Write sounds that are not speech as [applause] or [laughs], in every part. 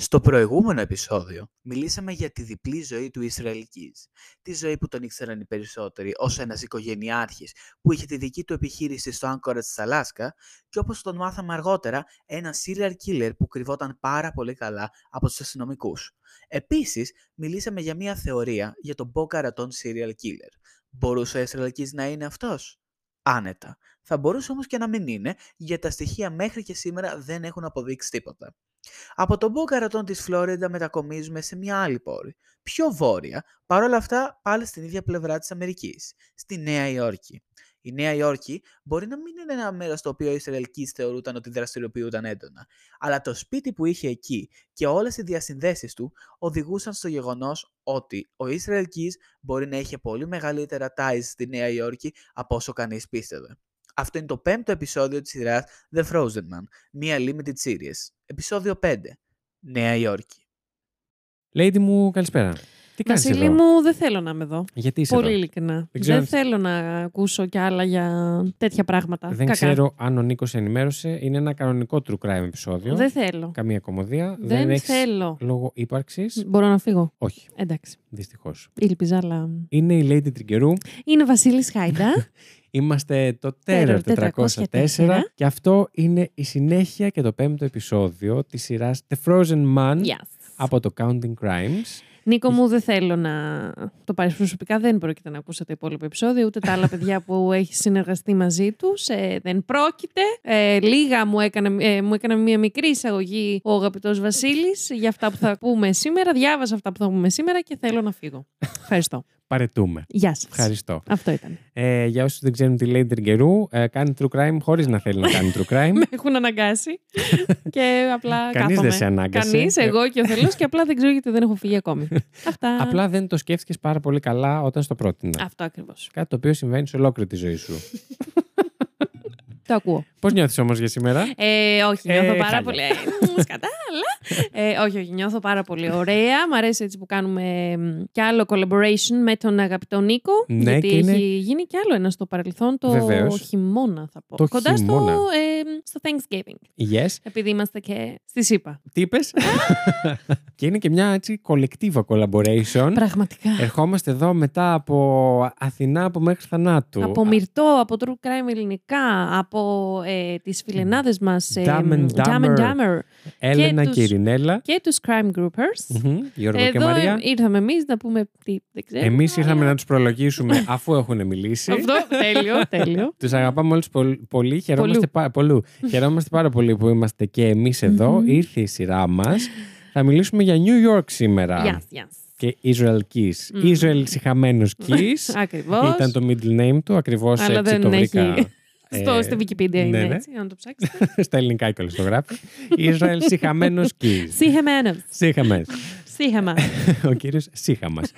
Στο προηγούμενο επεισόδιο μιλήσαμε για τη διπλή ζωή του Ισραηλικής. Τη ζωή που τον ήξεραν οι περισσότεροι ως ένας οικογενειάρχης που είχε τη δική του επιχείρηση στο Άγκορα της Αλάσκα και όπως τον μάθαμε αργότερα ένα serial killer που κρυβόταν πάρα πολύ καλά από τους αστυνομικούς. Επίσης μιλήσαμε για μια θεωρία για τον Boca Raton serial killer. Μπορούσε ο Ισραηλικής να είναι αυτός; Άνετα. Θα μπορούσε όμως και να μην είναι, γιατί τα στοιχεία μέχρι και σήμερα δεν έχουν αποδείξει τίποτα. Από τον Μπόκαρατον της Φλόριντα μετακομίζουμε σε μια άλλη πόλη, πιο βόρεια, παρόλα αυτά πάλι στην ίδια πλευρά της Αμερικής, στη Νέα Υόρκη. Η Νέα Υόρκη μπορεί να μην είναι ένα μέρος στο οποίο οι Ισραηλικοί θεωρούταν ότι δραστηριοποιούνταν έντονα, αλλά το σπίτι που είχε εκεί και όλες οι διασυνδέσεις του οδηγούσαν στο γεγονός ότι ο Ισραηλική μπορεί να είχε πολύ μεγαλύτερα ties στη Νέα Υόρκη από όσο κανείς πίστευε. Αυτό είναι το πέμπτο επεισόδιο της σειράς The Frozen Man, μια limited series. Επεισόδιο 5. Νέα Υόρκη. Lady μου, καλησπέρα. Τι κάνεις Βασίλη εδώ; μου, δεν θέλω να είμαι εδώ. Γιατί είσαι Πολύ εδώ; ειλικρινά. Δεν Δεν, ξέρω αν- θέλω να ακούσω κι άλλα για τέτοια πράγματα. Δεν Κακά. ξέρω αν ο Νίκος ενημέρωσε. Είναι ένα κανονικό true crime επεισόδιο. Δεν θέλω. Καμία κομμωδία. Δεν, έχεις θέλω. λόγο ύπαρξης; Μπορώ να φύγω; Όχι, Εντάξει. δυστυχώς. Ήλπιζα, αλλά. Είναι η Lady Τριγκερού. Είναι Βασίλη Χάιντα. [laughs] Είμαστε το Terror Terror 404 και αυτό είναι η συνέχεια και το πέμπτο επεισόδιο της σειράς The Frozen Man yes. από το Counting Crimes. Νίκο μου, δεν θέλω να το πάρεις προσωπικά. Δεν πρόκειται να ακούσετε υπόλοιπο επεισόδιο, ούτε τα άλλα [laughs] παιδιά που έχει συνεργαστεί μαζί τους. δεν πρόκειται. Ε, λίγα μου έκανε, ε, μου έκανε μια μικρή εισαγωγή ο αγαπητός Βασίλης για αυτά που θα [laughs] πούμε σήμερα. Διάβασα αυτά που θα πούμε σήμερα και θέλω να φύγω. Ευχαριστώ. Παρετούμε. Γεια σας. Ευχαριστώ. Αυτό ήταν. Ε, για όσους δεν ξέρουν τη Lady Τριγκερού, ε, κάνει true crime χωρίς να θέλει να κάνει true crime. [laughs] Με έχουν αναγκάσει [laughs] και απλά Κανείς κάθομαι. δεν σε ανάγκασε. Κανείς, εγώ και ο Θελός και απλά δεν ξέρω γιατί δεν έχω φύγει ακόμη. [laughs] Αυτά. Απλά δεν το σκέφτηκες πάρα πολύ καλά όταν στο πρότεινα. Αυτό ακριβώς. Κάτι το οποίο συμβαίνει σε ολόκληρη τη ζωή σου. Το ακούω. Πώς νιώθεις όμως για σήμερα; Ε, όχι, νιώθω Ε, πάρα χάλια. πολύ. Ε, μ, [laughs] Σκατά, αλλά. Ε, όχι, όχι, νιώθω πάρα πολύ ωραία. Μ' αρέσει έτσι που κάνουμε μ, κι άλλο collaboration με τον αγαπητό Νίκο. Ναι, γιατί και είναι- έχει γίνει κι άλλο ένα στο παρελθόν, το Βεβαίως. χειμώνα θα πω. Το Κοντά χειμώνα. στο, ε, στο Thanksgiving. Yes. Επειδή είμαστε και στη ΣΥΠΑ. Τι είπες; [laughs] και είναι και μια έτσι collective collaboration. Πραγματικά. Ερχόμαστε εδώ μετά από Αθηνά από μέχρι θανάτου. Από Μυρτό, από True Crime ελληνικά, από ε, τις φιλενάδες μας ε, Dumb and Dumb and Dumber. Dumber Έλενα και και, τους- Ειρηνέλα. και τους Crime Groupers. Μμμ, Γιώργο και Εδώ Μαρία. ήρθαμε εμείς να πούμε τι δεν ξέρω. Εμείς ήρθαμε αλλά- να τους προλογίσουμε [laughs] αφού έχουν μιλήσει. Αυτό, τέλειο, τέλειο. [laughs] Τους αγαπάμε όλους πολ- πολύ. Χαιρόμαστε, πά- πολλού. Χαιρόμαστε πάρα πολύ που είμαστε και εμείς εδώ. Μμμ. Ήρθε η σειρά μας. Θα μιλήσουμε για New York σήμερα. Yes, yes. Και Israel Keys. Μμ. Israel συχαμένος [laughs] Keys. Ακριβώς. Ήταν το middle name του. Ακριβώς Αλλά έτσι δεν το βρήκα. έχει- Στο, ε, στη Wikipedia ναι, είναι ναι. έτσι, αν το ψάξετε. [laughs] Στα ελληνικά κιόλας το γράφει. Israel συχαμένος Keys. Σίχεμένος. Σύχαμες. Σύχεμα. [laughs] Ο κύριος Σύχαμας.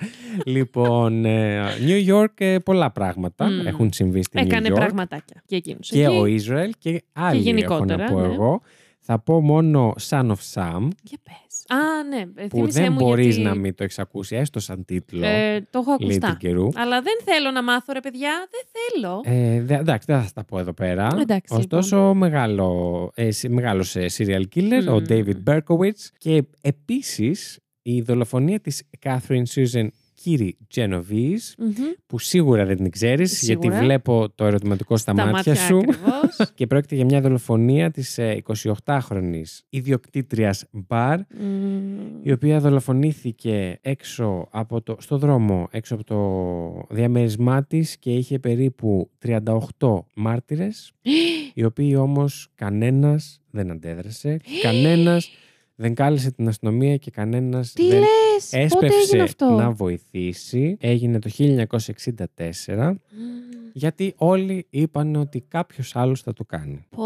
λοιπόν, ε, New York ε, πολλά πράγματα Μμ. έχουν συμβεί στη Έκανε New York. πραγματάκια και εκείνους. Και εκεί. ο Ισραήλ και άλλοι έχω γενικότερα, να πω ναι. εγώ. Θα πω μόνο Son of Sam, Για πες. Α, ναι. ε, που θύμισέ δεν μου μπορείς γιατί, να μην το έχεις ακούσει, έστω σαν τίτλο. Ε, το έχω Lady ακουστά. καιρού. Αλλά δεν θέλω να μάθω, ρε παιδιά. Δεν θέλω. Ε, δε- εντάξει, δεν θα στα πω εδώ πέρα. Εντάξει, Ωστόσο, μεγάλο, ε, συ- μεγάλος ε, serial killer, ο Μμμ. David Berkowitz. Και επίσης, η δολοφονία της Catherine Susan Kiri Genovese, Μμμ. που σίγουρα δεν την ξέρεις, Σίγουρα. γιατί βλέπω το ερωτηματικό στα, Τα μάτια σου. ακριβώς. [laughs] Και πρόκειται για μια δολοφονία της ε, 28χρονης ιδιοκτήτριας μπαρ, Μμμ. η οποία δολοφονήθηκε έξω από το, στο δρόμο, έξω από το διαμέρισμά της και είχε περίπου 38 μάρτυρες, [gasps] οι οποίοι όμως κανένας δεν αντέδρασε, κανένας [gasps] δεν κάλεσε την αστυνομία και κανένας Τι δεν λες, πότε έγινε έσπευσε αυτό; να βοηθήσει. Έγινε το 1964, γιατί όλοι είπαν ότι κάποιος άλλος θα το κάνει. Πω,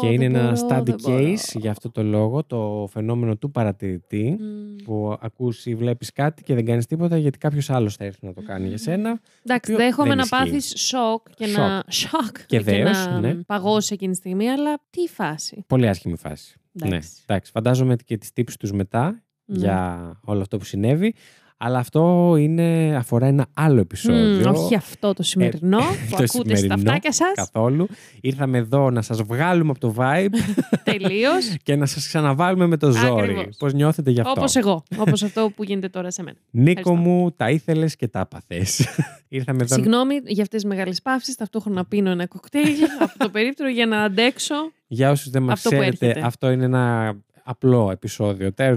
και είναι δεν ένα μπορώ, study δεν μπορώ. case για αυτό το λόγο, το φαινόμενο του παρατηρητή, Μμ. που ακούς ή βλέπεις κάτι και δεν κάνεις τίποτα γιατί κάποιος άλλος θα έρθει να το κάνει για σένα. Εντάξει, οποίο δέχομαι δεν να ισχύει. πάθεις σοκ και να, σοκ Και δέος, να ναι. παγώσει εκείνη τη στιγμή, αλλά τι φάση. Πολύ άσχημη φάση. Εντάξει. Ναι, εντάξει. Φαντάζομαι και τις τύψεις τους μετά Ναι. για όλο αυτό που συνέβη. Αλλά αυτό είναι, αφορά ένα άλλο επεισόδιο. Μμ, όχι αυτό το σημερινό [laughs] που το ακούτε στα σημερινό, αυτάκια σας. Καθόλου. Ήρθαμε εδώ να σας βγάλουμε από το vibe [laughs] Τελείως. και να σας ξαναβάλουμε με το ζόρι. Ακριβώς. Πώς νιώθετε γι' αυτό; Όπως εγώ. Όπως αυτό που γίνεται τώρα σε μένα. Νίκο Ευχαριστώ. μου, τα ήθελες και τα άπαθες. [laughs] Ήρθαμε εδώ... Συγγνώμη για αυτές τις μεγάλες παύσεις. Ταυτόχρονα πίνω ένα κοκτέιλ από το περίπτερο για να αντέξω. Για όσους δεν μας Αυτό που ξέρετε, έρχεται. αυτό είναι ένα απλό επεισόδιο Terror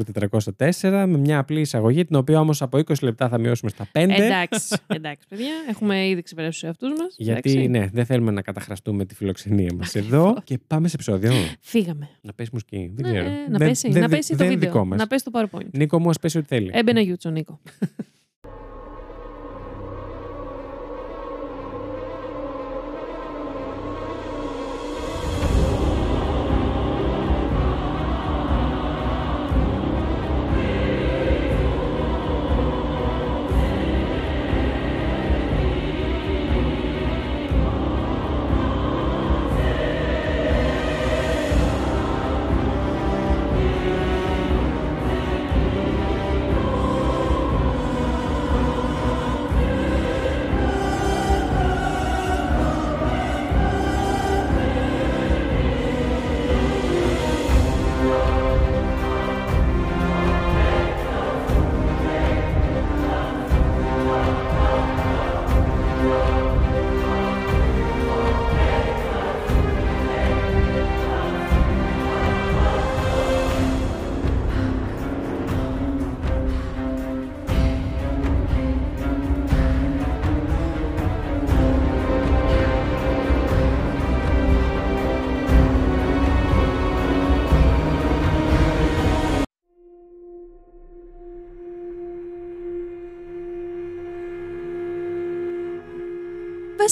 404 με μια απλή εισαγωγή την οποία όμως από 20 λεπτά θα μειώσουμε στα 5 Εντάξει, εντάξει, παιδιά. Έχουμε ήδη ξεπεράσει τους εαυτούς μας. γιατί ναι, δεν θέλουμε να καταχραστούμε τη φιλοξενία μας εδώ και πάμε σε επεισόδιο. Φύγαμε. να πέσει μουσική, δεν Ναι, ξέρω. να Δεν- πέσει, δεν- να πέσει το δεν είναι βίντεο. δικό μας. Να πέσει το PowerPoint. Νίκο μου, ας πέσει ό,τι θέλει. Έμπαινα γιούτσο, Νίκο. [laughs]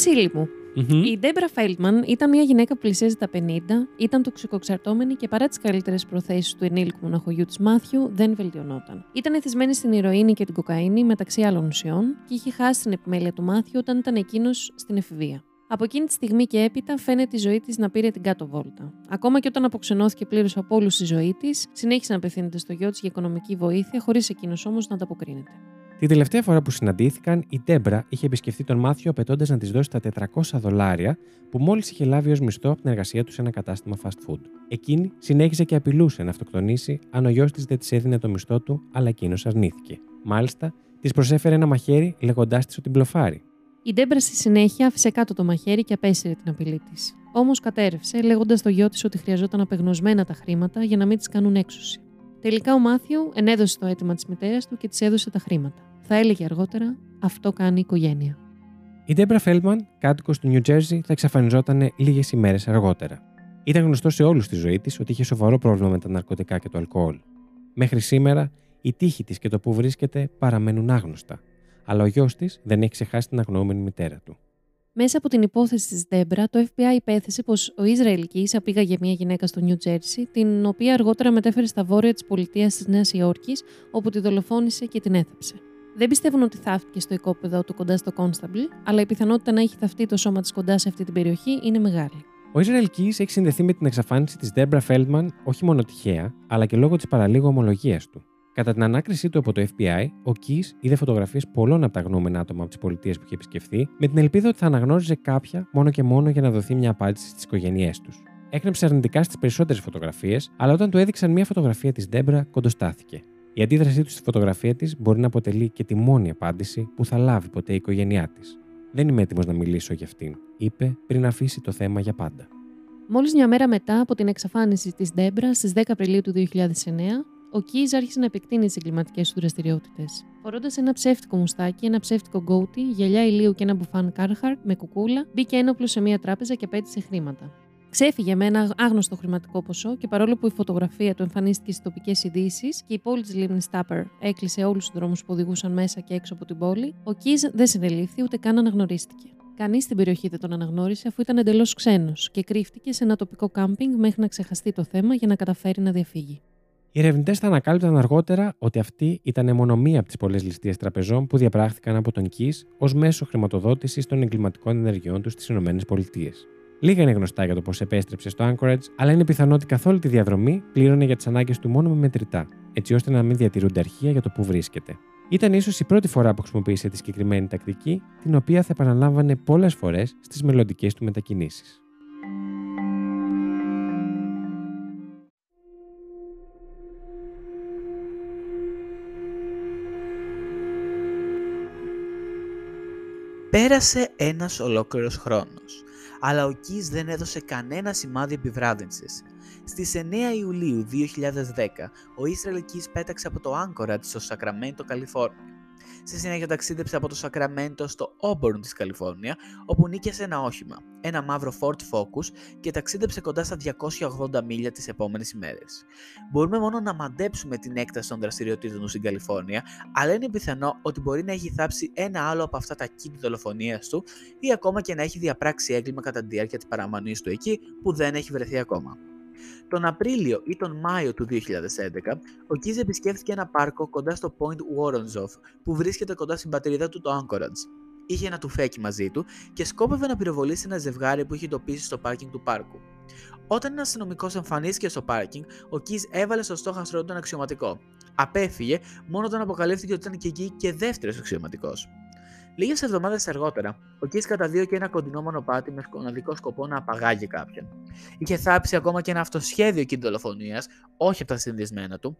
Βασίλη μου, Μμμ. η Ντέμπρα Φέλτμαν ήταν μια γυναίκα που πλησίαζε τα 50, ήταν τοξικοξαρτώμενη και παρά τις καλύτερες προθέσεις του ενήλικου μοναχογιού της Μάθιου, δεν βελτιωνόταν. Ήταν εθισμένη στην ηρωίνη και την κοκαίνη μεταξύ άλλων ουσιών και είχε χάσει την επιμέλεια του Μάθιου όταν ήταν εκείνος στην εφηβεία. Από εκείνη τη στιγμή και έπειτα φαίνεται η ζωή της να πήρε την κάτω βόλτα. Ακόμα και όταν αποξενώθηκε πλήρως από όλους στη ζωή της, συνέχισε να απευθύνεται στο γιο της για οικονομική βοήθεια, χωρίς εκείνος όμως να ανταποκρίνεται. Την τελευταία φορά που συναντήθηκαν, η Ντέμπρα είχε επισκεφτεί τον Μάθιο απαιτώντας να της δώσει τα 400 δολάρια που μόλις είχε λάβει ως μισθό από την εργασία τους σε ένα κατάστημα fast food. Εκείνη συνέχισε και απειλούσε να αυτοκτονήσει αν ο γιος της δεν της έδινε το μισθό του, αλλά εκείνος αρνήθηκε. Μάλιστα, της προσέφερε ένα μαχαίρι λέγοντάς της ότι μπλοφάρει. Η Ντέμπρα στη συνέχεια άφησε κάτω το μαχαίρι και απέσυρε την απειλή της. Όμως κατέρευσε, λέγοντας στο γιο της ότι χρειαζόταν απεγνωσμένα τα χρήματα για να μην της κάνουν έξωση. Τελικά ο Μάθιου ενέδωσε στο αίτημα της μητέρας του και της έδωσε τα χρήματα. Θα έλεγε αργότερα: Αυτό κάνει η οικογένεια. Η Ντέμπρα Φέλτμαν, κάτοικος του Νιου Τζέρζι, θα εξαφανιζόταν λίγες ημέρες αργότερα. Ήταν γνωστό σε όλους στη ζωή της ότι είχε σοβαρό πρόβλημα με τα ναρκωτικά και το αλκοόλ. Μέχρι σήμερα, η τύχη της και το που βρίσκεται παραμένουν άγνωστα. Αλλά ο γιος της δεν έχει ξεχάσει την αγνοούμενη μητέρα του. Μέσα από την υπόθεση της Ντέμπρα, το FBI υπέθεσε πως ο Ισραήλ Κις απήγαγε μια γυναίκα στο Νιου Τζέρσι, την οποία αργότερα μετέφερε στα βόρεια της πολιτείας της Νέας Υόρκης, όπου τη δολοφόνησε και την έθαψε. Δεν πιστεύουν ότι θάφτηκε στο οικόπεδο του κοντά στο Constable, αλλά η πιθανότητα να έχει θαφτεί το σώμα της κοντά σε αυτή την περιοχή είναι μεγάλη. Ο Ισραήλ Κις έχει συνδεθεί με την εξαφάνιση της Ντέμπρα Φέλτμαν όχι μόνο τυχαία, αλλά και λόγω της παραλίγο ομολογίας του. Κατά την ανάκρισή του από το FBI, ο Κις είδε φωτογραφίες πολλών από τα αγνοούμενα άτομα από τις πολιτείες που είχε επισκεφθεί, με την ελπίδα ότι θα αναγνώριζε κάποια μόνο και μόνο για να δοθεί μια απάντηση στις οικογένειές τους. Έγνεψε αρνητικά στις περισσότερες φωτογραφίες, αλλά όταν του έδειξαν μια φωτογραφία της Ντέμπρα, κοντοστάθηκε. Η αντίδρασή του στη φωτογραφία της μπορεί να αποτελεί και τη μόνη απάντηση που θα λάβει ποτέ η οικογένειά της. Δεν είμαι έτοιμος να μιλήσω για αυτήν, είπε πριν αφήσει το θέμα για πάντα. Μόλις μια μέρα μετά από την εξαφάνιση της Ντέμπρα στις 10 Απριλίου του 2009, ο Κίζ άρχισε να επεκτείνει τις εγκληματικές του δραστηριότητες. Φορώντας ένα ψεύτικο μουστάκι, ένα ψεύτικο goatee, γυαλιά ηλίου και ένα μπουφάν Carhartt με κουκούλα, μπήκε ένοπλος σε μια τράπεζα και απαίτησε χρήματα. Ξέφυγε με ένα άγνωστο χρηματικό ποσό και παρόλο που η φωτογραφία του εμφανίστηκε στις τοπικές ειδήσεις και η πόλη της Λίμνη Τάπερ έκλεισε όλους τους δρόμους που οδηγούσαν μέσα και έξω από την πόλη, ο Κίζ δεν συνελήφθη ούτε καν αναγνωρίστηκε. Κανείς στην περιοχή δεν τον αναγνώρισε αφού ήταν εντελώς ξένος και κρύφτηκε σε ένα τοπικό κάμπινγκ μέχρι να ξεχαστεί το θέμα για να καταφέρει να διαφύγει. Οι ερευνητές θα ανακάλυπταν αργότερα ότι αυτή ήταν μόνο μία από τις πολλές ληστείες τραπεζών που διαπράχθηκαν από τον Κι ως μέσο χρηματοδότησης των εγκληματικών ενεργειών τους στις ΗΠΑ. Λίγα είναι γνωστά για το πώς επέστρεψε στο Anchorage, αλλά είναι πιθανό ότι καθ' όλη τη διαδρομή πλήρωνε για τις ανάγκες του μόνο με μετρητά, έτσι ώστε να μην διατηρούνται αρχεία για το που βρίσκεται. Ήταν ίσως η πρώτη φορά που χρησιμοποίησε τη συγκεκριμένη τακτική, την οποία θα επαναλάμβανε πολλές φορές στις μελλοντικές του μετακινήσεις. Πέρασε ένας ολόκληρος χρόνος, αλλά ο Κις δεν έδωσε κανένα σημάδι επιβράδυνσης. Στις 9 Ιουλίου 2010, ο Ισραήλ Κις πέταξε από το Anchorage στο Σακραμέντο, Καλιφόρνια. Στη συνέχεια ταξίδεψε από το Σακραμέντο στο Auburn της Καλιφόρνια, όπου νίκησε ένα όχημα, ένα μαύρο Ford Focus και ταξίδεψε κοντά στα 280 μίλια τις επόμενες ημέρες. Μπορούμε μόνο να μαντέψουμε την έκταση των δραστηριοτήτων του στην Καλιφόρνια, αλλά είναι πιθανό ότι μπορεί να έχει θάψει ένα άλλο από αυτά τα κίνητα δολοφονίας του ή ακόμα και να έχει διαπράξει έγκλημα κατά τη διάρκεια της παραμονής του εκεί που δεν έχει βρεθεί ακόμα. Τον Απρίλιο ή τον Μάιο του 2011, ο Κίζ επισκέφθηκε ένα πάρκο κοντά στο Point Woronzof που βρίσκεται κοντά στην πατρίδα του το Anchorage. Είχε ένα τουφέκι μαζί του και σκόπευε να πυροβολήσει ένα ζευγάρι που είχε εντοπίσει στο πάρκινγκ του πάρκου. Όταν ένας αστυνομικός εμφανίστηκε στο πάρκινγκ, ο Κίζ έβαλε στο στόχαστρό του τον αξιωματικό. Απέφυγε μόνο όταν αποκαλύφθηκε ότι ήταν και εκεί και δεύτερος αξιωματικός. Λίγες εβδομάδες αργότερα, ο Κις καταδίωκε ένα κοντινό μονοπάτι με μοναδικό σκοπό να απαγάγει κάποιον. Είχε θάψει ακόμα και ένα αυτοσχέδιο κινητολοφονία, όχι από τα συνδυσμένα του,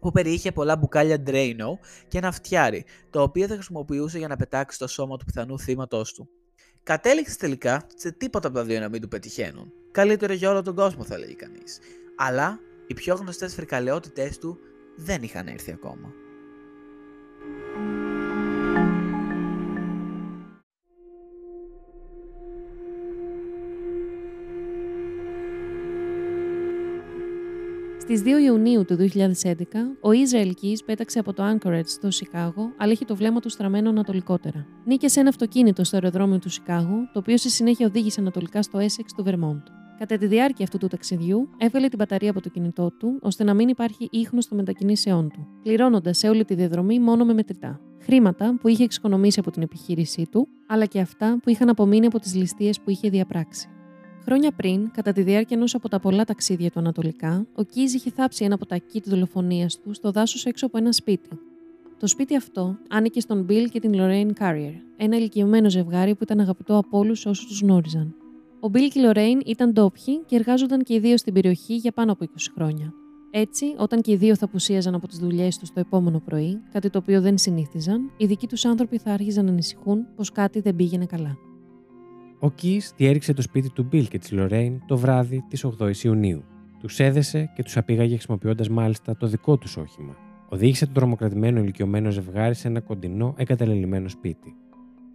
που περιείχε πολλά μπουκάλια Drano και ένα φτιάρι, το οποίο θα χρησιμοποιούσε για να πετάξει το σώμα του πιθανού θύματός του. Κατέληξε τελικά σε τίποτα από τα δύο να μην του πετυχαίνουν. Καλύτερο για όλο τον κόσμο, θα λέγει κανείς. Αλλά οι πιο γνωστές φρικαλαιότητές του δεν είχαν έρθει ακόμα. Στις 2 Ιουνίου του 2011, ο Ισραήλ Keys πέταξε από το Anchorage στο Σικάγο, αλλά είχε το βλέμμα του στραμμένο ανατολικότερα. Νίκησε ένα αυτοκίνητο στο αεροδρόμιο του Σικάγο, το οποίο στη συνέχεια οδήγησε ανατολικά στο Essex του Vermont. Κατά τη διάρκεια αυτού του ταξιδιού, έβγαλε την μπαταρία από το κινητό του, ώστε να μην υπάρχει ίχνος των μετακινήσεών του, πληρώνοντας σε όλη τη διαδρομή μόνο με μετρητά. Χρήματα που είχε εξοικονομήσει από την επιχείρησή του, αλλά και αυτά που είχαν απομείνει από τις ληστείες που είχε διαπράξει. Χρόνια πριν, κατά τη διάρκεια ενός από τα πολλά ταξίδια του Ανατολικά, ο Κίζ είχε θάψει ένα από τα κιτ δολοφονίας του στο δάσος έξω από ένα σπίτι. Το σπίτι αυτό ανήκε στον Μπιλ και την Λορέιν Κάριερ, ένα ηλικιωμένο ζευγάρι που ήταν αγαπητό από όλους όσους τους γνώριζαν. Ο Μπιλ και η Λορέιν ήταν ντόπιοι και εργάζονταν και οι δύο στην περιοχή για πάνω από 20 χρόνια. Έτσι, όταν και οι δύο θα απουσίαζαν από τις δουλειές τους το επόμενο πρωί, κάτι το οποίο δεν συνήθιζαν, οι δικοί τους άνθρωποι θα άρχιζαν να ανησυχούν πως κάτι δεν πήγαινε καλά. Ο Κις διέριξε το σπίτι του Μπιλ και της Λορέιν το βράδυ της 8η Ιουνίου. Τους έδεσε και τους απήγαγε χρησιμοποιώντας μάλιστα το δικό τους όχημα. Οδήγησε το τρομοκρατημένο ηλικιωμένο ζευγάρι σε ένα κοντινό εγκαταλελειμμένο σπίτι.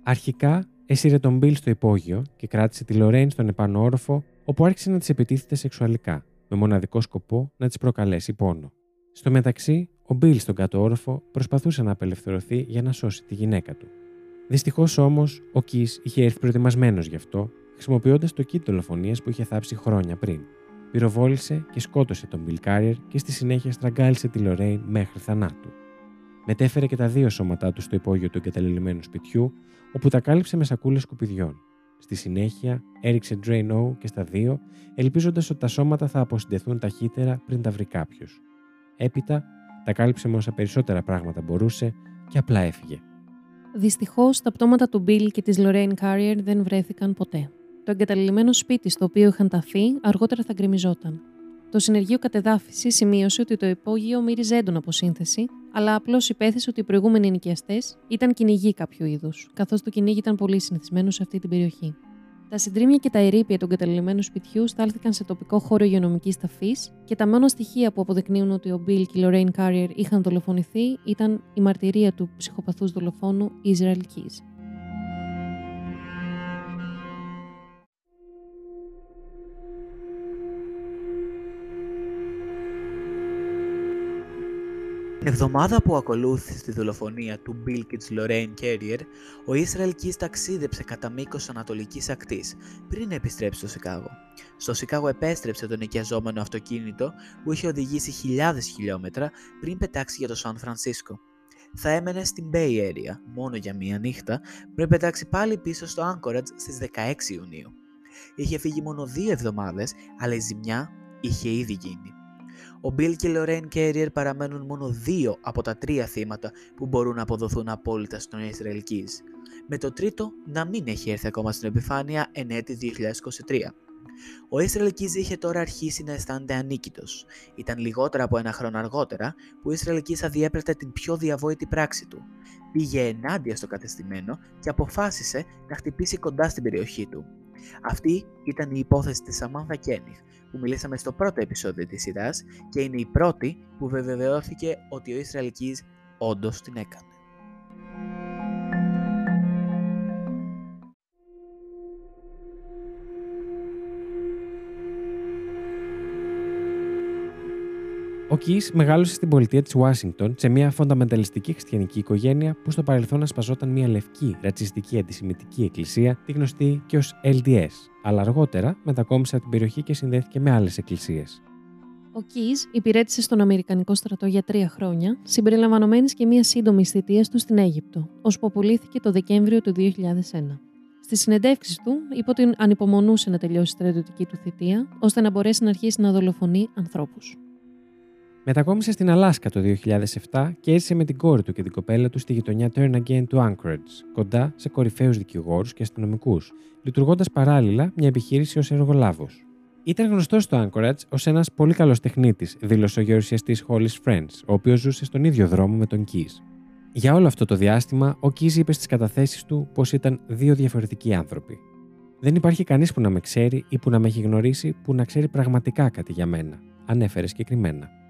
Αρχικά έσυρε τον Μπιλ στο υπόγειο και κράτησε τη Λορέιν στον επάνω όροφο, όπου άρχισε να τη επιτίθεται σεξουαλικά, με μοναδικό σκοπό να τη προκαλέσει πόνο. Στο μεταξύ, ο Μπιλ στον κάτω όροφο προσπαθούσε να απελευθερωθεί για να σώσει τη γυναίκα του. Δυστυχώς όμως, ο Κις είχε έρθει προετοιμασμένος γι' αυτό, χρησιμοποιώντας το kit δολοφονίας που είχε θάψει χρόνια πριν. Πυροβόλησε και σκότωσε τον Bill Carrier και στη συνέχεια στραγγάλισε τη Λορέιν μέχρι θανάτου. Μετέφερε και τα δύο σώματά του στο υπόγειο του εγκαταλελειμμένου σπιτιού, όπου τα κάλυψε με σακούλες σκουπιδιών. Στη συνέχεια έριξε Drain και στα δύο, ελπίζοντας ότι τα σώματα θα αποσυντεθούν ταχύτερα πριν τα βρει κάποιος. Έπειτα τα κάλυψε με όσα περισσότερα πράγματα μπορούσε και απλά έφυγε. Δυστυχώς, τα πτώματα του Bill και της Lorraine Carrier δεν βρέθηκαν ποτέ. Το εγκαταλειμμένο σπίτι στο οποίο είχαν ταθεί αργότερα θα γκρεμιζόταν. Το συνεργείο κατεδάφιση σημείωσε ότι το υπόγειο μύριζε έντονα από σύνθεση, αλλά απλώς υπέθεσε ότι οι προηγούμενοι νοικιαστέ ήταν κυνηγοί κάποιου είδους, καθώς το κυνήγι ήταν πολύ συνηθισμένο σε αυτή την περιοχή. Τα συντρίμια και τα ερήπια του εγκαταλειμμένου σπιτιού στάλθηκαν σε τοπικό χώρο υγειονομικής ταφής και τα μόνα στοιχεία που αποδεικνύουν ότι ο Bill και η Lorraine Carrier είχαν δολοφονηθεί ήταν η μαρτυρία του ψυχοπαθούς δολοφόνου Israel Keys. Την εβδομάδα που ακολούθησε τη δολοφονία του Bill και της Lorraine Carrier, ο Israel Keys ταξίδεψε κατά μήκος Ανατολικής ακτής πριν επιστρέψει στο Σικάγο. Στο Σικάγο επέστρεψε το νοικιαζόμενο αυτοκίνητο που είχε οδηγήσει χιλιάδες χιλιόμετρα πριν πετάξει για το Σαν Φρανσίσκο. Θα έμενε στην Bay Area μόνο για μία νύχτα πριν πετάξει πάλι πίσω στο Anchorage στις 16 Ιουνίου. Είχε φύγει μόνο δύο εβδομάδες, αλλά η ζημιά είχε ήδη γίνει. Ο Bill και η Lorraine Carrier παραμένουν μόνο δύο από τα τρία θύματα που μπορούν να αποδοθούν απόλυτα στον Ισραηλκής, με το τρίτο να μην έχει έρθει ακόμα στην επιφάνεια εν έτη 2023. Ο Ισραηλκής είχε τώρα αρχίσει να αισθάνεται ανίκητος. Ήταν λιγότερα από ένα χρόνο αργότερα που ο Ισραηλκής αδιέπρεπε την πιο διαβόητη πράξη του. Πήγε ενάντια στο κατεστημένο και αποφάσισε να χτυπήσει κοντά στην περιοχή του. Αυτή ήταν η υπόθεση της Σαμάνθα Κένιχ, που μιλήσαμε στο πρώτο επεισόδιο της σειράς και είναι η πρώτη που βεβαιώθηκε ότι ο Ισραηλκής όντως την έκανε. Ο Κι μεγάλωσε στην πολιτεία της Ουάσιγκτον σε μια φονταμενταλιστική χριστιανική οικογένεια που στο παρελθόν ασπαζόταν μια λευκή, ρατσιστική αντισημιτική εκκλησία, τη γνωστή και ως LDS, αλλά αργότερα μετακόμισε από την περιοχή και συνδέθηκε με άλλες εκκλησίες. Ο Κις υπηρέτησε στον Αμερικανικό στρατό για τρία χρόνια, συμπεριλαμβανομένης και μιας σύντομης θητείας του στην Αίγυπτο, ώσπου απολύθηκε το Δεκέμβριο του 2001. Στις συνεντεύξεις του, είπε ότι ανυπομονούσε να τελειώσει η στρατιωτική του θητεία, ώστε να μπορέσει να αρχίσει να δολοφονεί ανθρώπους. Μετακόμισε στην Αλάσκα το 2007 και έζησε με την κόρη του και την κοπέλα του στη γειτονιά Turn Again του Anchorage, κοντά σε κορυφαίους δικηγόρους και αστυνομικούς, λειτουργώντας παράλληλα μια επιχείρηση ως εργολάβος. Ήταν γνωστός στο Anchorage ως ένας πολύ καλός τεχνίτης, δήλωσε ο γεωρουσιαστή Hollis Friends, ο οποίος ζούσε στον ίδιο δρόμο με τον Keys. Για όλο αυτό το διάστημα, ο Keys είπε στις καταθέσεις του πως ήταν δύο διαφορετικοί άνθρωποι. Δεν υπάρχει κανείς που να με ξέρει ή που να με έχει γνωρίσει που να ξέρει πραγματικά κάτι για μένα, ανέφερε συγκεκριμένα.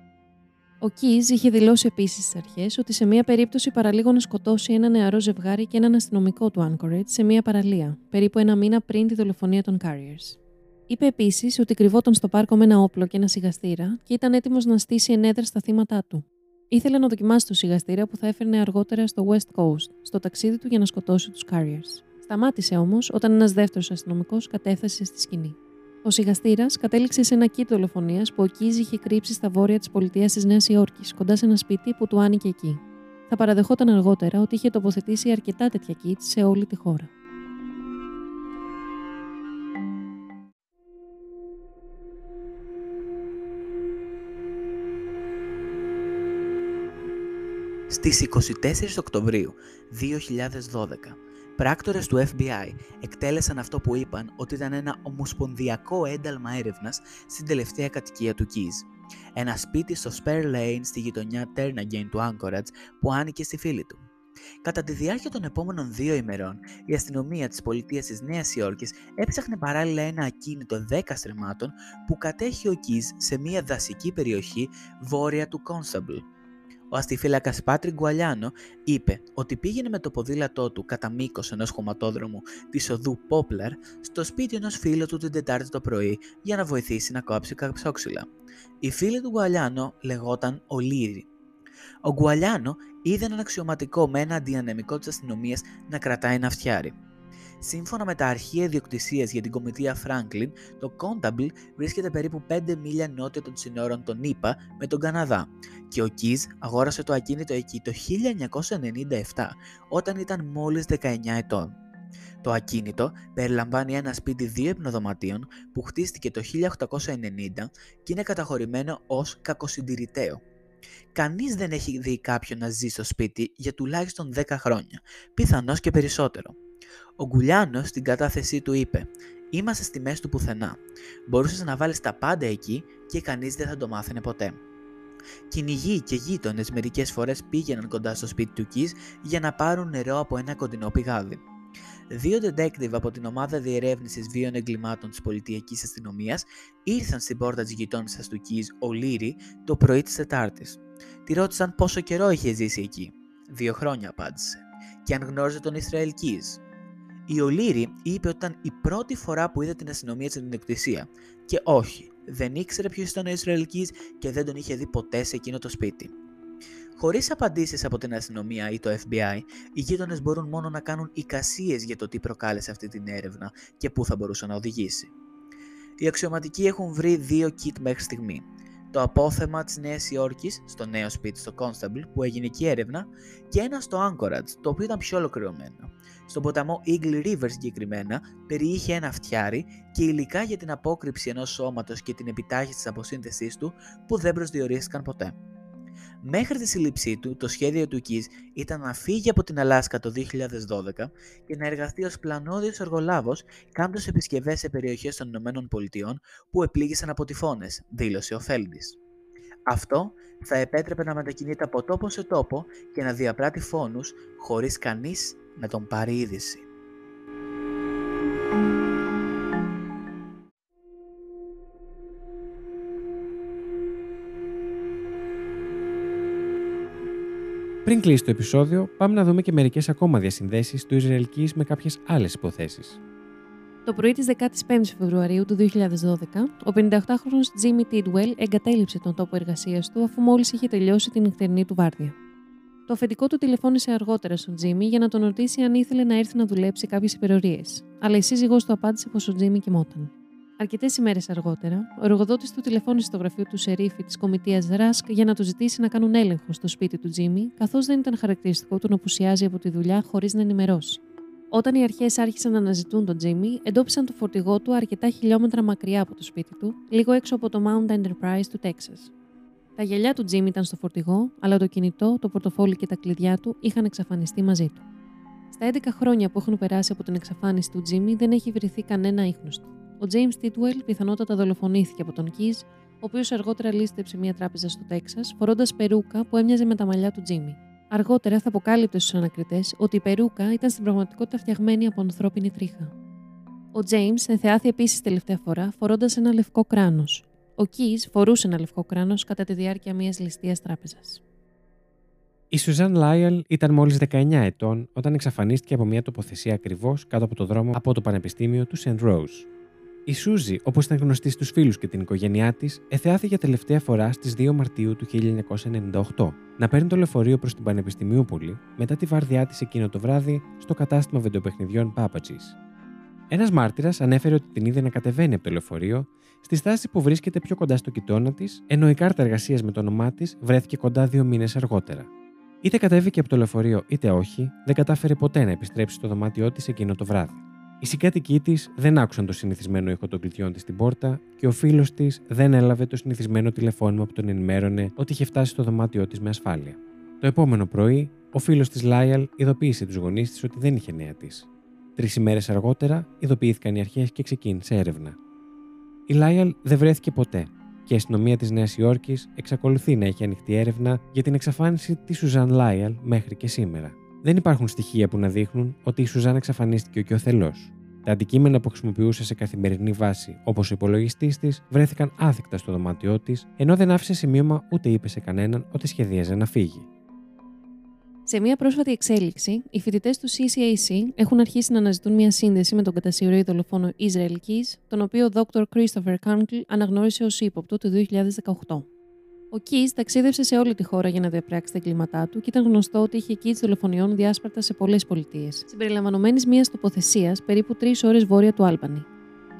Ο Κίζ είχε δηλώσει επίσης στις αρχές ότι σε μία περίπτωση παραλίγο να σκοτώσει ένα νεαρό ζευγάρι και έναν αστυνομικό του Anchorage σε μία παραλία, περίπου ένα μήνα πριν τη δολοφονία των Carriers. Είπε επίσης ότι κρυβόταν στο πάρκο με ένα όπλο και ένα σιγαστήρα και ήταν έτοιμος να στήσει ενέδρα στα θύματα του. Ήθελε να δοκιμάσει το σιγαστήρα που θα έφερνε αργότερα στο West Coast, στο ταξίδι του για να σκοτώσει τους Carriers. Σταμάτησε όμως όταν ένας δεύτερος αστυνομικός κατέφθασε στη σκηνή. Ο σιγαστήρα κατέληξε σε ένα κίτ δολοφονίας που ο Κίζ είχε κρύψει στα βόρεια της πολιτείας της Νέας Υόρκης, κοντά σε ένα σπίτι που του άνοιγε εκεί. Θα παραδεχόταν αργότερα ότι είχε τοποθετήσει αρκετά τέτοια κίτ σε όλη τη χώρα. Στις 24 Οκτωβρίου 2012, πράκτορες του FBI εκτέλεσαν αυτό που είπαν ότι ήταν ένα ομοσπονδιακό ένταλμα έρευνας στην τελευταία κατοικία του Keys. Ένα σπίτι στο Spare Lane στη γειτονιά Turnagain του Anchorage που άνοιγε στη φίλη του. Κατά τη διάρκεια των επόμενων δύο ημερών, η αστυνομία της πολιτείας της Νέας Υόρκης έψαχνε παράλληλα ένα ακίνητο 10 στρεμμάτων που κατέχει ο Keys σε μια δασική περιοχή βόρεια του Constable. Ο αστιφύλακας Πάτρι Γκουαλιάνο είπε ότι πήγαινε με το ποδήλατό του κατά μήκος ενός χωματόδρομου της οδού Πόπλαρ στο σπίτι ενός φίλου του την Τετάρτη το πρωί για να βοηθήσει να κόψει καψόξυλα. Η φίλη του Γκουαλιάνο λεγόταν Ολύρη. Ο Γκουαλιάνο είδε έναν αξιωματικό με ένα αντιανεμικό της αστυνομίας να κρατάει ένα φτιάρι. Σύμφωνα με τα αρχεία ιδιοκτησίας για την κομιτεία Franklin, το Contable βρίσκεται περίπου 5 μίλια νότια των συνόρων των ΗΠΑ με τον Καναδά και ο Keys αγόρασε το ακίνητο εκεί το 1997 όταν ήταν μόλις 19 ετών. Το ακίνητο περιλαμβάνει ένα σπίτι δύο υπνοδωματίων που χτίστηκε το 1890 και είναι καταχωρημένο ως κακοσυντηρητέο. Κανείς δεν έχει δει κάποιον να ζει στο σπίτι για τουλάχιστον 10 χρόνια, πιθανώς και περισσότερο. Ο Γκουλιάνος στην κατάθεσή του είπε: Είμαστε στη μέση του πουθενά. Μπορούσες να βάλεις τα πάντα εκεί και κανείς δεν θα το μάθαινε ποτέ. Κυνηγοί και γείτονες μερικές φορές πήγαιναν κοντά στο σπίτι του Κις για να πάρουν νερό από ένα κοντινό πηγάδι. Δύο detective από την ομάδα διερεύνησης βίων εγκλημάτων της πολιτιακής αστυνομίας ήρθαν στην πόρτα της γειτόνισσας του Κις, ο Λύρη, το πρωί της Τετάρτης. Τη ρώτησαν πόσο καιρό είχε ζήσει εκεί. Δύο χρόνια απάντησε. Και αν γνώριζε τον Ισραήλ η Ολύρη είπε ότι ήταν η πρώτη φορά που είδε την αστυνομία στην εκκλησία και όχι, δεν ήξερε ποιος ήταν ο Ισραηλική και δεν τον είχε δει ποτέ σε εκείνο το σπίτι. Χωρίς απαντήσεις από την αστυνομία ή το FBI, οι γείτονες μπορούν μόνο να κάνουν εικασίες για το τι προκάλεσε αυτή την έρευνα και πού θα μπορούσε να οδηγήσει. Οι αξιωματικοί έχουν βρει δύο kit μέχρι στιγμή. Το απόθεμα της Νέας Υόρκης στο νέο σπίτι στο Constable που έγινε εκεί έρευνα και ένα στο Anchorage το οποίο ήταν πιο ολοκληρωμένο. Στον ποταμό Eagle River συγκεκριμένα περιείχε ένα φτιάρι και υλικά για την απόκρυψη ενός σώματος και την επιτάχυνση της αποσύνθεσής του που δεν προσδιορίστηκαν ποτέ. Μέχρι τη σύλληψή του, το σχέδιο του Κις ήταν να φύγει από την Αλάσκα το 2012 και να εργαστεί ως πλανόδιος εργολάβος κάνοντας επισκευές σε περιοχές των Ηνωμένων Πολιτειών που επλήγησαν από τυφώνες, δήλωσε ο Φέλντις. Αυτό θα επέτρεπε να μετακινείται από τόπο σε τόπο και να διαπράττει φόνους χωρίς κανείς να τον πάρει είδηση. Πριν κλείσει το επεισόδιο, πάμε να δούμε και μερικές ακόμα διασυνδέσεις του Ισραηλικής με κάποιες άλλες υποθέσεις. Το πρωί της 15η Φεβρουαρίου του 2012, ο 58χρονο Jimmy Tidwell εγκατέλειψε τον τόπο εργασίας του αφού μόλις είχε τελειώσει την νυχτερινή του βάρδια. Το αφεντικό του τηλεφώνησε αργότερα στον Τζίμι για να τον ρωτήσει αν ήθελε να έρθει να δουλέψει κάποιες υπερορίες, αλλά η σύζυγός του απάντησε πως ο Τζίμι κοιμόταν. Αρκετές ημέρες αργότερα, ο εργοδότης του τηλεφώνησε στο γραφείο του Σερίφη της Κομιτείας Ράσκ για να του ζητήσει να κάνουν έλεγχο στο σπίτι του Τζίμι, καθώς δεν ήταν χαρακτηριστικό του να απουσιάζει από τη δουλειά χωρίς να ενημερώσει. Όταν οι αρχές άρχισαν να αναζητούν τον Τζίμι, εντόπισαν το φορτηγό του αρκετά χιλιόμετρα μακριά από το σπίτι του, λίγο έξω από το Mount Enterprise του Τέξας. Τα γυαλιά του Τζίμι ήταν στο φορτηγό, αλλά το κινητό, το πορτοφόλι και τα κλειδιά του είχαν εξαφανιστεί μαζί του. Στα 11 χρόνια που έχουν περάσει από την εξαφάνιση του Τζίμι, δεν έχει βρεθεί κανένα ίχνος του. Ο James Titwell πιθανότατα δολοφονήθηκε από τον Keys, ο οποίος αργότερα λίστεψε μια τράπεζα στο Τέξας, φορώντας περούκα που έμοιαζε με τα μαλλιά του Τζίμι. Αργότερα θα αποκάλυπτε στους ανακριτές ότι η περούκα ήταν στην πραγματικότητα φτιαγμένη από ανθρώπινη τρίχα. Ο James ενθεάθη επίσης τελευταία φορά φορώντας ένα λευκό κράνος. Ο Keys φορούσε ένα λευκό κράνος κατά τη διάρκεια μιας ληστείας τράπεζας. Η Σουζάν Λάιελ ήταν μόλις 19 ετών όταν εξαφανίστηκε από μια τοποθεσία ακριβώς κάτω από το δρόμο από το Πανεπιστήμιο του St. Rose. Η Σούζη, όπως ήταν γνωστή στους φίλους και την οικογένειά της, εθεάθη για τελευταία φορά στις 2 Μαρτίου του 1998 να παίρνει το λεωφορείο προς την Πανεπιστημιούπολη μετά τη βάρδιά της εκείνο το βράδυ στο κατάστημα βιντεοπαιχνιδιών Πάπατζης. Ένας μάρτυρας ανέφερε ότι την είδε να κατεβαίνει από το λεωφορείο στη στάση που βρίσκεται πιο κοντά στο κοιτώνα της, ενώ η κάρτα εργασίας με το όνομά της βρέθηκε κοντά δύο μήνες αργότερα. Είτε κατέβηκε από το λεωφορείο είτε όχι, δεν κατάφερε ποτέ να επιστρέψει στο δωμάτιό της εκείνο το βράδυ. Οι συγκάτοικοί της δεν άκουσαν το συνηθισμένο ήχο των κλειδιών της στην πόρτα και ο φίλος της δεν έλαβε το συνηθισμένο τηλεφώνημα που τον ενημέρωνε ότι είχε φτάσει στο δωμάτιό της με ασφάλεια. Το επόμενο πρωί, ο φίλος της Λάιαλ ειδοποίησε τους γονείς της ότι δεν είχε νέα της. Τρεις ημέρες αργότερα, ειδοποιήθηκαν οι αρχές και ξεκίνησε έρευνα. Η Λάιαλ δεν βρέθηκε ποτέ και η αστυνομία της Νέας Υόρκης εξακολουθεί να έχει ανοιχτή έρευνα για την εξαφάνιση της Σουζάν Λάιαλ μέχρι και σήμερα δεν υπάρχουν στοιχεία που να δείχνουν ότι η Σουζάν εξαφανίστηκε και ο θελό. Τα αντικείμενα που χρησιμοποιούσε σε καθημερινή βάση, όπως ο υπολογιστής της, βρέθηκαν άθικτα στο δωμάτιό της, ενώ δεν άφησε σημείωμα ούτε είπε σε κανέναν ότι σχεδίαζε να φύγει. Σε μια πρόσφατη εξέλιξη, οι φοιτητές του CCAC έχουν αρχίσει να αναζητούν μια σύνδεση με τον κατασυρωή δολοφόνο Israel Keys, τον οποίο ο Dr. Christopher Kankl αναγνώρισε ως ύποπτο το 2018. Ο Κις ταξίδευσε σε όλη τη χώρα για να διαπράξει τα εγκλήματά του και ήταν γνωστό ότι είχε kits δολοφονιών διάσπαρτα σε πολλές πολιτείες, συμπεριλαμβανομένης μιας τοποθεσίας περίπου τρεις ώρες βόρεια του Άλμπανη.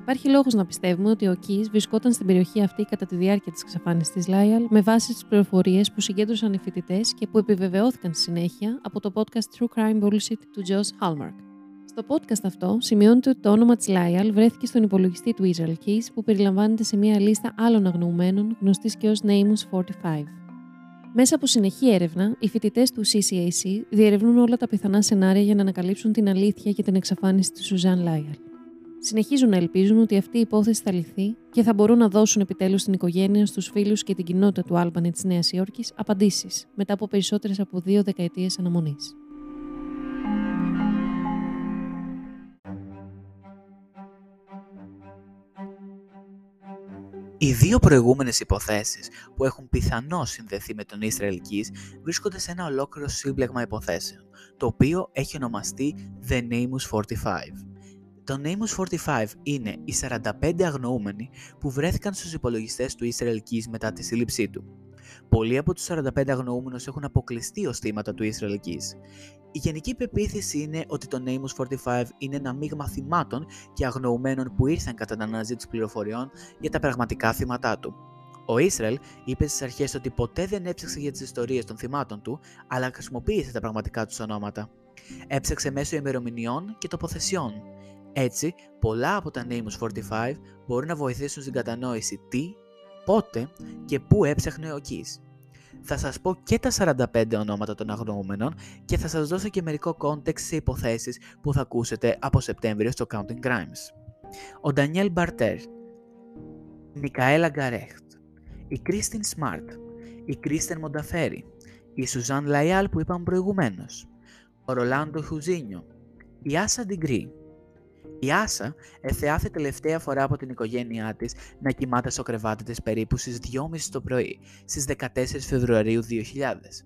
Υπάρχει λόγος να πιστεύουμε ότι ο Κις βρισκόταν στην περιοχή αυτή κατά τη διάρκεια της εξαφάνισης της Λάιαλ με βάση τις πληροφορίες που συγκέντρωσαν οι φοιτητές και που επιβεβαιώθηκαν στη συνέχεια από το podcast True Crime Bullshit του Josh Hallmark. Στο podcast αυτό σημειώνεται ότι το όνομα της Λάιαλ βρέθηκε στον υπολογιστή του Israel Keys που περιλαμβάνεται σε μια λίστα άλλων αγνοωμένων γνωστής και ως Namus 45. Μέσα από συνεχή έρευνα, οι φοιτητές του CCAC διερευνούν όλα τα πιθανά σενάρια για να ανακαλύψουν την αλήθεια για την εξαφάνιση της Σουζάν Λάιαλ. Συνεχίζουν να ελπίζουν ότι αυτή η υπόθεση θα λυθεί και θα μπορούν να δώσουν επιτέλους στην οικογένεια, στους φίλους και την κοινότητα του Άλμπανη της Νέας Υόρκης απαντήσεις μετά από περισσότερες από δύο δεκαετίες αναμονής. Οι δύο προηγούμενες υποθέσεις που έχουν πιθανώς συνδεθεί με τον Ισραηλικής βρίσκονται σε ένα ολόκληρο σύμπλεγμα υποθέσεων, το οποίο έχει ονομαστεί The Namus 45. Το Namus 45 είναι οι 45 αγνοούμενοι που βρέθηκαν στους υπολογιστές του Ισραηλικής μετά τη σύλληψή του. Πολλοί από τους 45 αγνοούμενους έχουν αποκλειστεί ως θύματα του Ισραηλικής. Η γενική πεποίθηση είναι ότι το Namus 45 είναι ένα μείγμα θυμάτων και αγνοουμένων που ήρθαν κατά την αναζήτηση πληροφοριών για τα πραγματικά θύματά του. Ο Ισραήλ είπε στις αρχές ότι ποτέ δεν έψαξε για τις ιστορίες των θυμάτων του, αλλά χρησιμοποίησε τα πραγματικά τους ονόματα. Έψαξε μέσω ημερομηνιών και τοποθεσιών. Έτσι, πολλά από τα Namus 45 μπορούν να βοηθήσουν στην κατανόηση τι, πότε και πού έψαχνε ο Keys. Θα σας πω και τα 45 ονόματα των αγνοούμενων και θα σας δώσω και μερικό context σε υποθέσεις που θα ακούσετε από Σεπτέμβριο στο Counting Crimes. Ο Ντανιέλ Μπαρτέρ, η Μικαέλα Γκαρέχτ, η Κρίστιν Σμαρτ, η Κρίστεν Μονταφέρη, η Σουζάν Λαϊάλ που είπαμε προηγουμένως, ο Ρολάντο Χουζίνιο, η Άσα Ντιγκρή. Η Άσα εθεάθη τελευταία φορά από την οικογένειά της να κοιμάται στο κρεβάτι της περίπου στις 2.30 το πρωί, στις 14 Φεβρουαρίου 2000.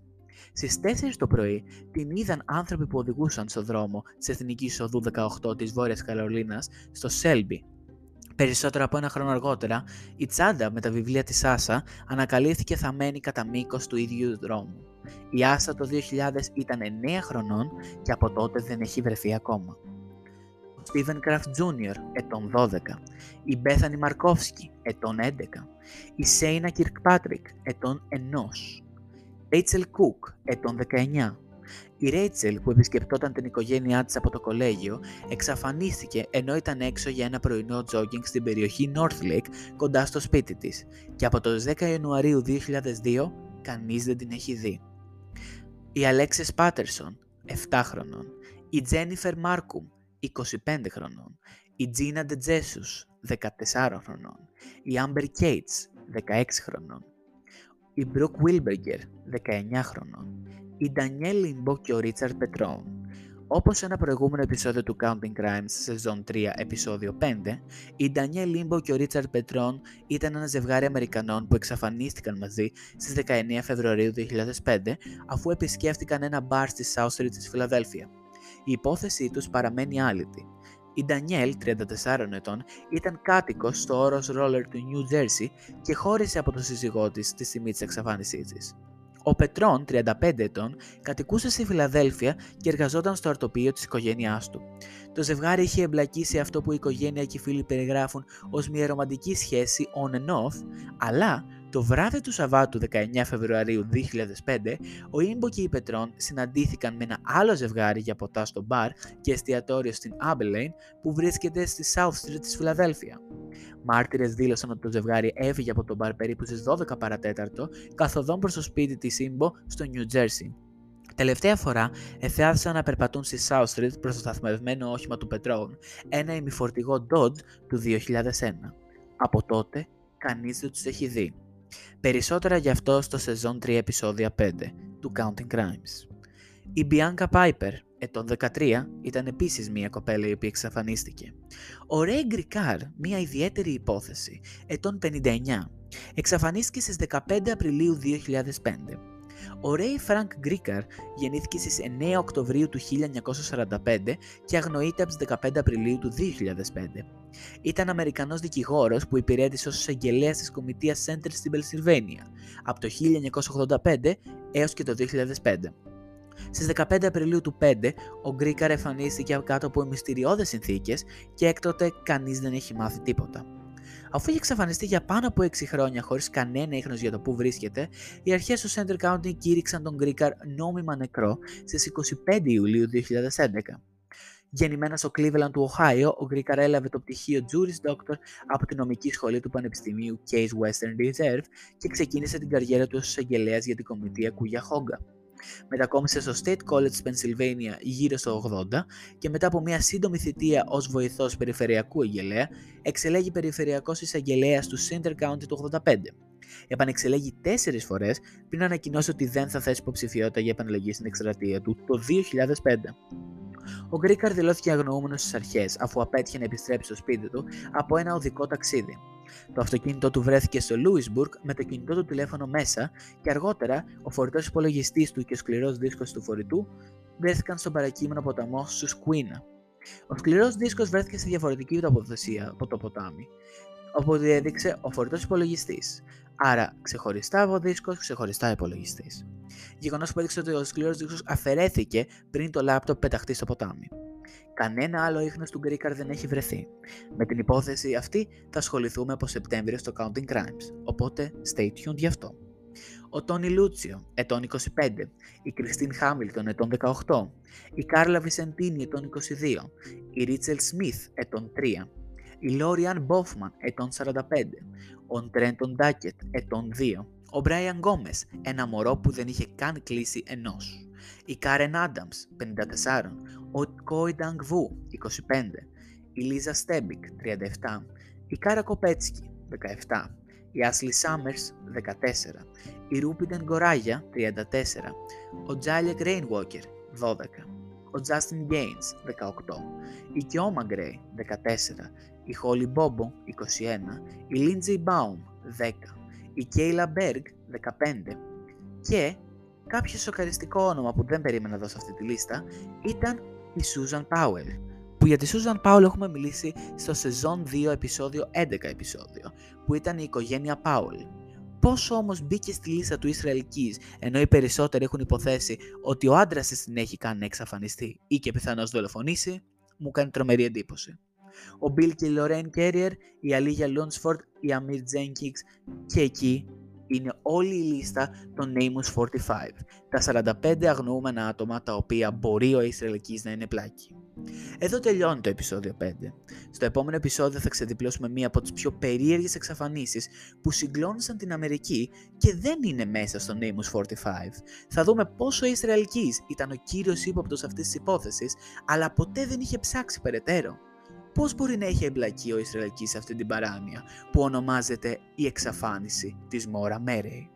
Στις 4 το πρωί την είδαν άνθρωποι που οδηγούσαν στο δρόμο της Εθνικής Οδού 18 της Βόρειας Καρολίνας στο Σέλμπι. Περισσότερο από ένα χρόνο αργότερα, η τσάντα με τα βιβλία της Άσα ανακαλύφθηκε θαμένη κατά μήκος του ίδιου δρόμου. Η Άσα το 2000 ήταν 9 χρονών και από τότε δεν έχει βρεθεί ακόμα. Ο Στίβεν Κραφτ Τζούνιορ, ετών 12. Η Μπέθανη Μαρκόφσκι, ετών 11. Η Σέινα Κιρκπάτρικ, ετών 1. Ρέιτσελ Κουκ, ετών 19. Η Ρέιτσελ που επισκεπτόταν την οικογένειά της από το κολέγιο εξαφανίστηκε ενώ ήταν έξω για ένα πρωινό τζόγκινγκ στην περιοχή Northlake κοντά στο σπίτι της και από το 10 Ιανουαρίου 2002 κανείς δεν την έχει δει. Η Αλέξης Πάτερσον, 7 χρονών. Η Τζένιφερ Μάρκουμ, 25 χρονών. Η Τζίνα Ντετζέσους, 14 χρονών. Η Άμπερ Κέιτς, 16 χρονών. Η Μπρουκ Βίλμπεργκερ, 19 χρονών. Η Ντανιέλ Λίμπο και ο Ρίτσαρντ Πετρόν. Όπως σε ένα προηγούμενο επεισόδιο του Counting Crimes, σεζόν 3, επεισόδιο 5, η Ντανιέλ Λίμπο και ο Ρίτσαρντ Πετρόν ήταν ένα ζευγάρι Αμερικανών που εξαφανίστηκαν μαζί στις 19 Φεβρουαρίου 2005 αφού επισκέφτηκαν ένα μπαρ στη South Street της Φιλαδέλφια. Η υπόθεσή τους παραμένει άλυτη. Η Ντανιέλ, 34 ετών, ήταν κάτοικος στο όρος Roller του New Jersey και χώρισε από τον σύζυγό της τη στιγμή της εξαφάνισής της. Ο Πετρών, 35 ετών, κατοικούσε στη Φιλαδέλφια και εργαζόταν στο αρτοπείο της οικογένειάς του. Το ζευγάρι είχε εμπλακεί σε αυτό που η οικογένεια και οι φίλοι περιγράφουν ως μια ρομαντική σχέση on and off, αλλά το βράδυ του Σαββάτου 19 Φεβρουαρίου 2005, ο Ήμπο και η Πετρών συναντήθηκαν με ένα άλλο ζευγάρι για ποτά στο μπαρ και εστιατόριο στην Abilene που βρίσκεται στη South Street της Φιλαδέλφια. Μάρτυρες δήλωσαν ότι το ζευγάρι έφυγε από το μπαρ περίπου στις 12 παρατέταρτο, καθοδόν προς το σπίτι της Ήμπο στο New Jersey. Τελευταία φορά εθεάθησαν να περπατούν στη South Street προς το σταθμευμένο όχημα του Πετρών, ένα ημιφορτηγό Dodge του 2001. Από τότε, κανείς δεν τους έχει δει. Περισσότερα γι' αυτό στο σεζόν 3 επεισόδια 5 του Counting Crimes. Η Bianca Piper, ετών 13, ήταν επίσης μια κοπέλα η οποία εξαφανίστηκε. Ο Ray Γκρικάρ, μια ιδιαίτερη υπόθεση, ετών 59, εξαφανίστηκε στις 15 Απριλίου 2005. Ο Ray Frank Γκρίκαρ γεννήθηκε στις 9 Οκτωβρίου του 1945 και αγνοείται από τις 15 Απριλίου του 2005. Ήταν Αμερικανός δικηγόρος που υπηρέτησε ως εισαγγελέας της Κομιτείας Center στην Πελσιλβένια από το 1985 έως και το 2005. Στις 15 Απριλίου του 5, ο Γκρίκαρ εμφανίστηκε κάτω από μυστηριώδες συνθήκες και έκτοτε κανείς δεν έχει μάθει τίποτα. Αφού είχε εξαφανιστεί για πάνω από 6 χρόνια χωρίς κανένα ίχνος για το που βρίσκεται, οι αρχές του Center County κήρυξαν τον Γκρίκαρ νόμιμα νεκρό στις 25 Ιουλίου 2011. Γεννημένος στο Cleveland του Ohio, ο Γκρίκαρ έλαβε το πτυχίο Juris Doctor από την νομική σχολή του Πανεπιστημίου Case Western Reserve και ξεκίνησε την καριέρα του ως εισαγγελέας για την κομιτεία Κουγιαχόγκα. Μετακόμισε στο State College της Pennsylvania γύρω στο 80 και μετά από μια σύντομη θητεία ως βοηθός περιφερειακού εγγελέα, εξελέγει περιφερειακός εισαγγελέας του Center County του 85. Επανεξελέγει τέσσερις φορές πριν ανακοινώσει ότι δεν θα θέσει υποψηφιότητα για επανελογή στην εκστρατεία του το 2005. Ο Γκρίκαρ δηλώθηκε αγνοούμενος στις αρχές αφού απέτυχε να επιστρέψει στο σπίτι του από ένα οδικό ταξίδι. Το αυτοκίνητό του βρέθηκε στο Λούισμπουργκ με το κινητό του τηλέφωνο μέσα και αργότερα ο φορητός υπολογιστής του και ο σκληρός δίσκος του φορητού βρέθηκαν στον παρακείμενο ποταμό Σουσκουίνα. Ο σκληρός δίσκος βρέθηκε σε διαφορετική τοποθεσία από το ποτάμι, όπου διέδειξε ο φορητός υπολογιστής. Άρα ξεχωριστά από δίσκος, ξεχωριστά υπολογιστής. Γεγονός που έδειξε ότι ο σκληρός δίσκο αφαιρέθηκε πριν το λάπτοπ πεταχτεί στο ποτάμι. Κανένα άλλο ίχνος του Γκρίκαρ δεν έχει βρεθεί. Με την υπόθεση αυτή θα ασχοληθούμε από Σεπτέμβριο στο Counting Crimes, οπότε stay tuned γι' αυτό. Ο Τόνι Λούτσιο, ετών 25, η Κριστίν Χάμιλτον, ετών 18, η Κάρλα Βισεντίνη, ετών 22, η Ρίτσελ Σμιθ, ετών 3, η Λόριαν Μπόφμαν, ετών 45, ο Τρέντον Ντάκετ, ετών 2, ο Μπράιαν Γκόμες, ένα μωρό που δεν είχε καν κλείσει ενός, η Κάρεν Άνταμς, 54, ο Κόι Ντανγκ Βου, 25, η Λίζα Στέμπικ, 37, η Κάρα Κοπέτσκι, 17, η Άσλι Σάμερς, 14, η Ρούπιντεν Γκοράγια, 34, ο Τζάλιεκ Ρέινουόκερ, 12, ο Τζάστιν Γκέινς, 18, η Κιόμα Γκρέι, 14, η Χόλι Μπόμπο, 21, η Λίντζι Μπάουμ, 10, η Κέιλα Μπέργκ, 15 και κάποιο σοκαριστικό όνομα που δεν περίμενα εδώ σε αυτή τη λίστα ήταν η Σούζαν Πάουελ. Που για τη Σούζαν Πάουελ έχουμε μιλήσει στο σεζόν 2 επεισόδιο 11 επεισόδιο, που ήταν η οικογένεια Πάουελ. Πόσο όμως μπήκε στη λίστα του Ισραηλική, ενώ οι περισσότεροι έχουν υποθέσει ότι ο άντρας της την έχει κάνει να εξαφανιστεί ή και πιθανώς δολοφονήσει, μου κάνει τρομερή εντύπωση. Ο Μπιλ και η Λορέν Κέριερ, η Αλίγια Λούντσφορντ, η Αμίρ Τζένκιξ και εκεί είναι όλη η λίστα των Namus 45, τα 45 αγνοούμενα άτομα τα οποία μπορεί ο Ισραηλικής να είναι πλάκη. Εδώ τελειώνει το επεισόδιο 5. Στο επόμενο επεισόδιο θα ξεδιπλώσουμε μία από τις πιο περίεργες εξαφανίσεις που συγκλώνησαν την Αμερική και δεν είναι μέσα στο Namus 45. Θα δούμε πόσο ο Ισραηλικής ήταν ο κύριος ύποπτος αυτής της υπόθεσης, αλλά ποτέ δεν είχε ψάξει περαιτέρω πώς μπορεί να έχει εμπλακεί ο Ισραηλικής σε αυτή την παράνοια που ονομάζεται η εξαφάνιση της Μόρα Μέρεϊ.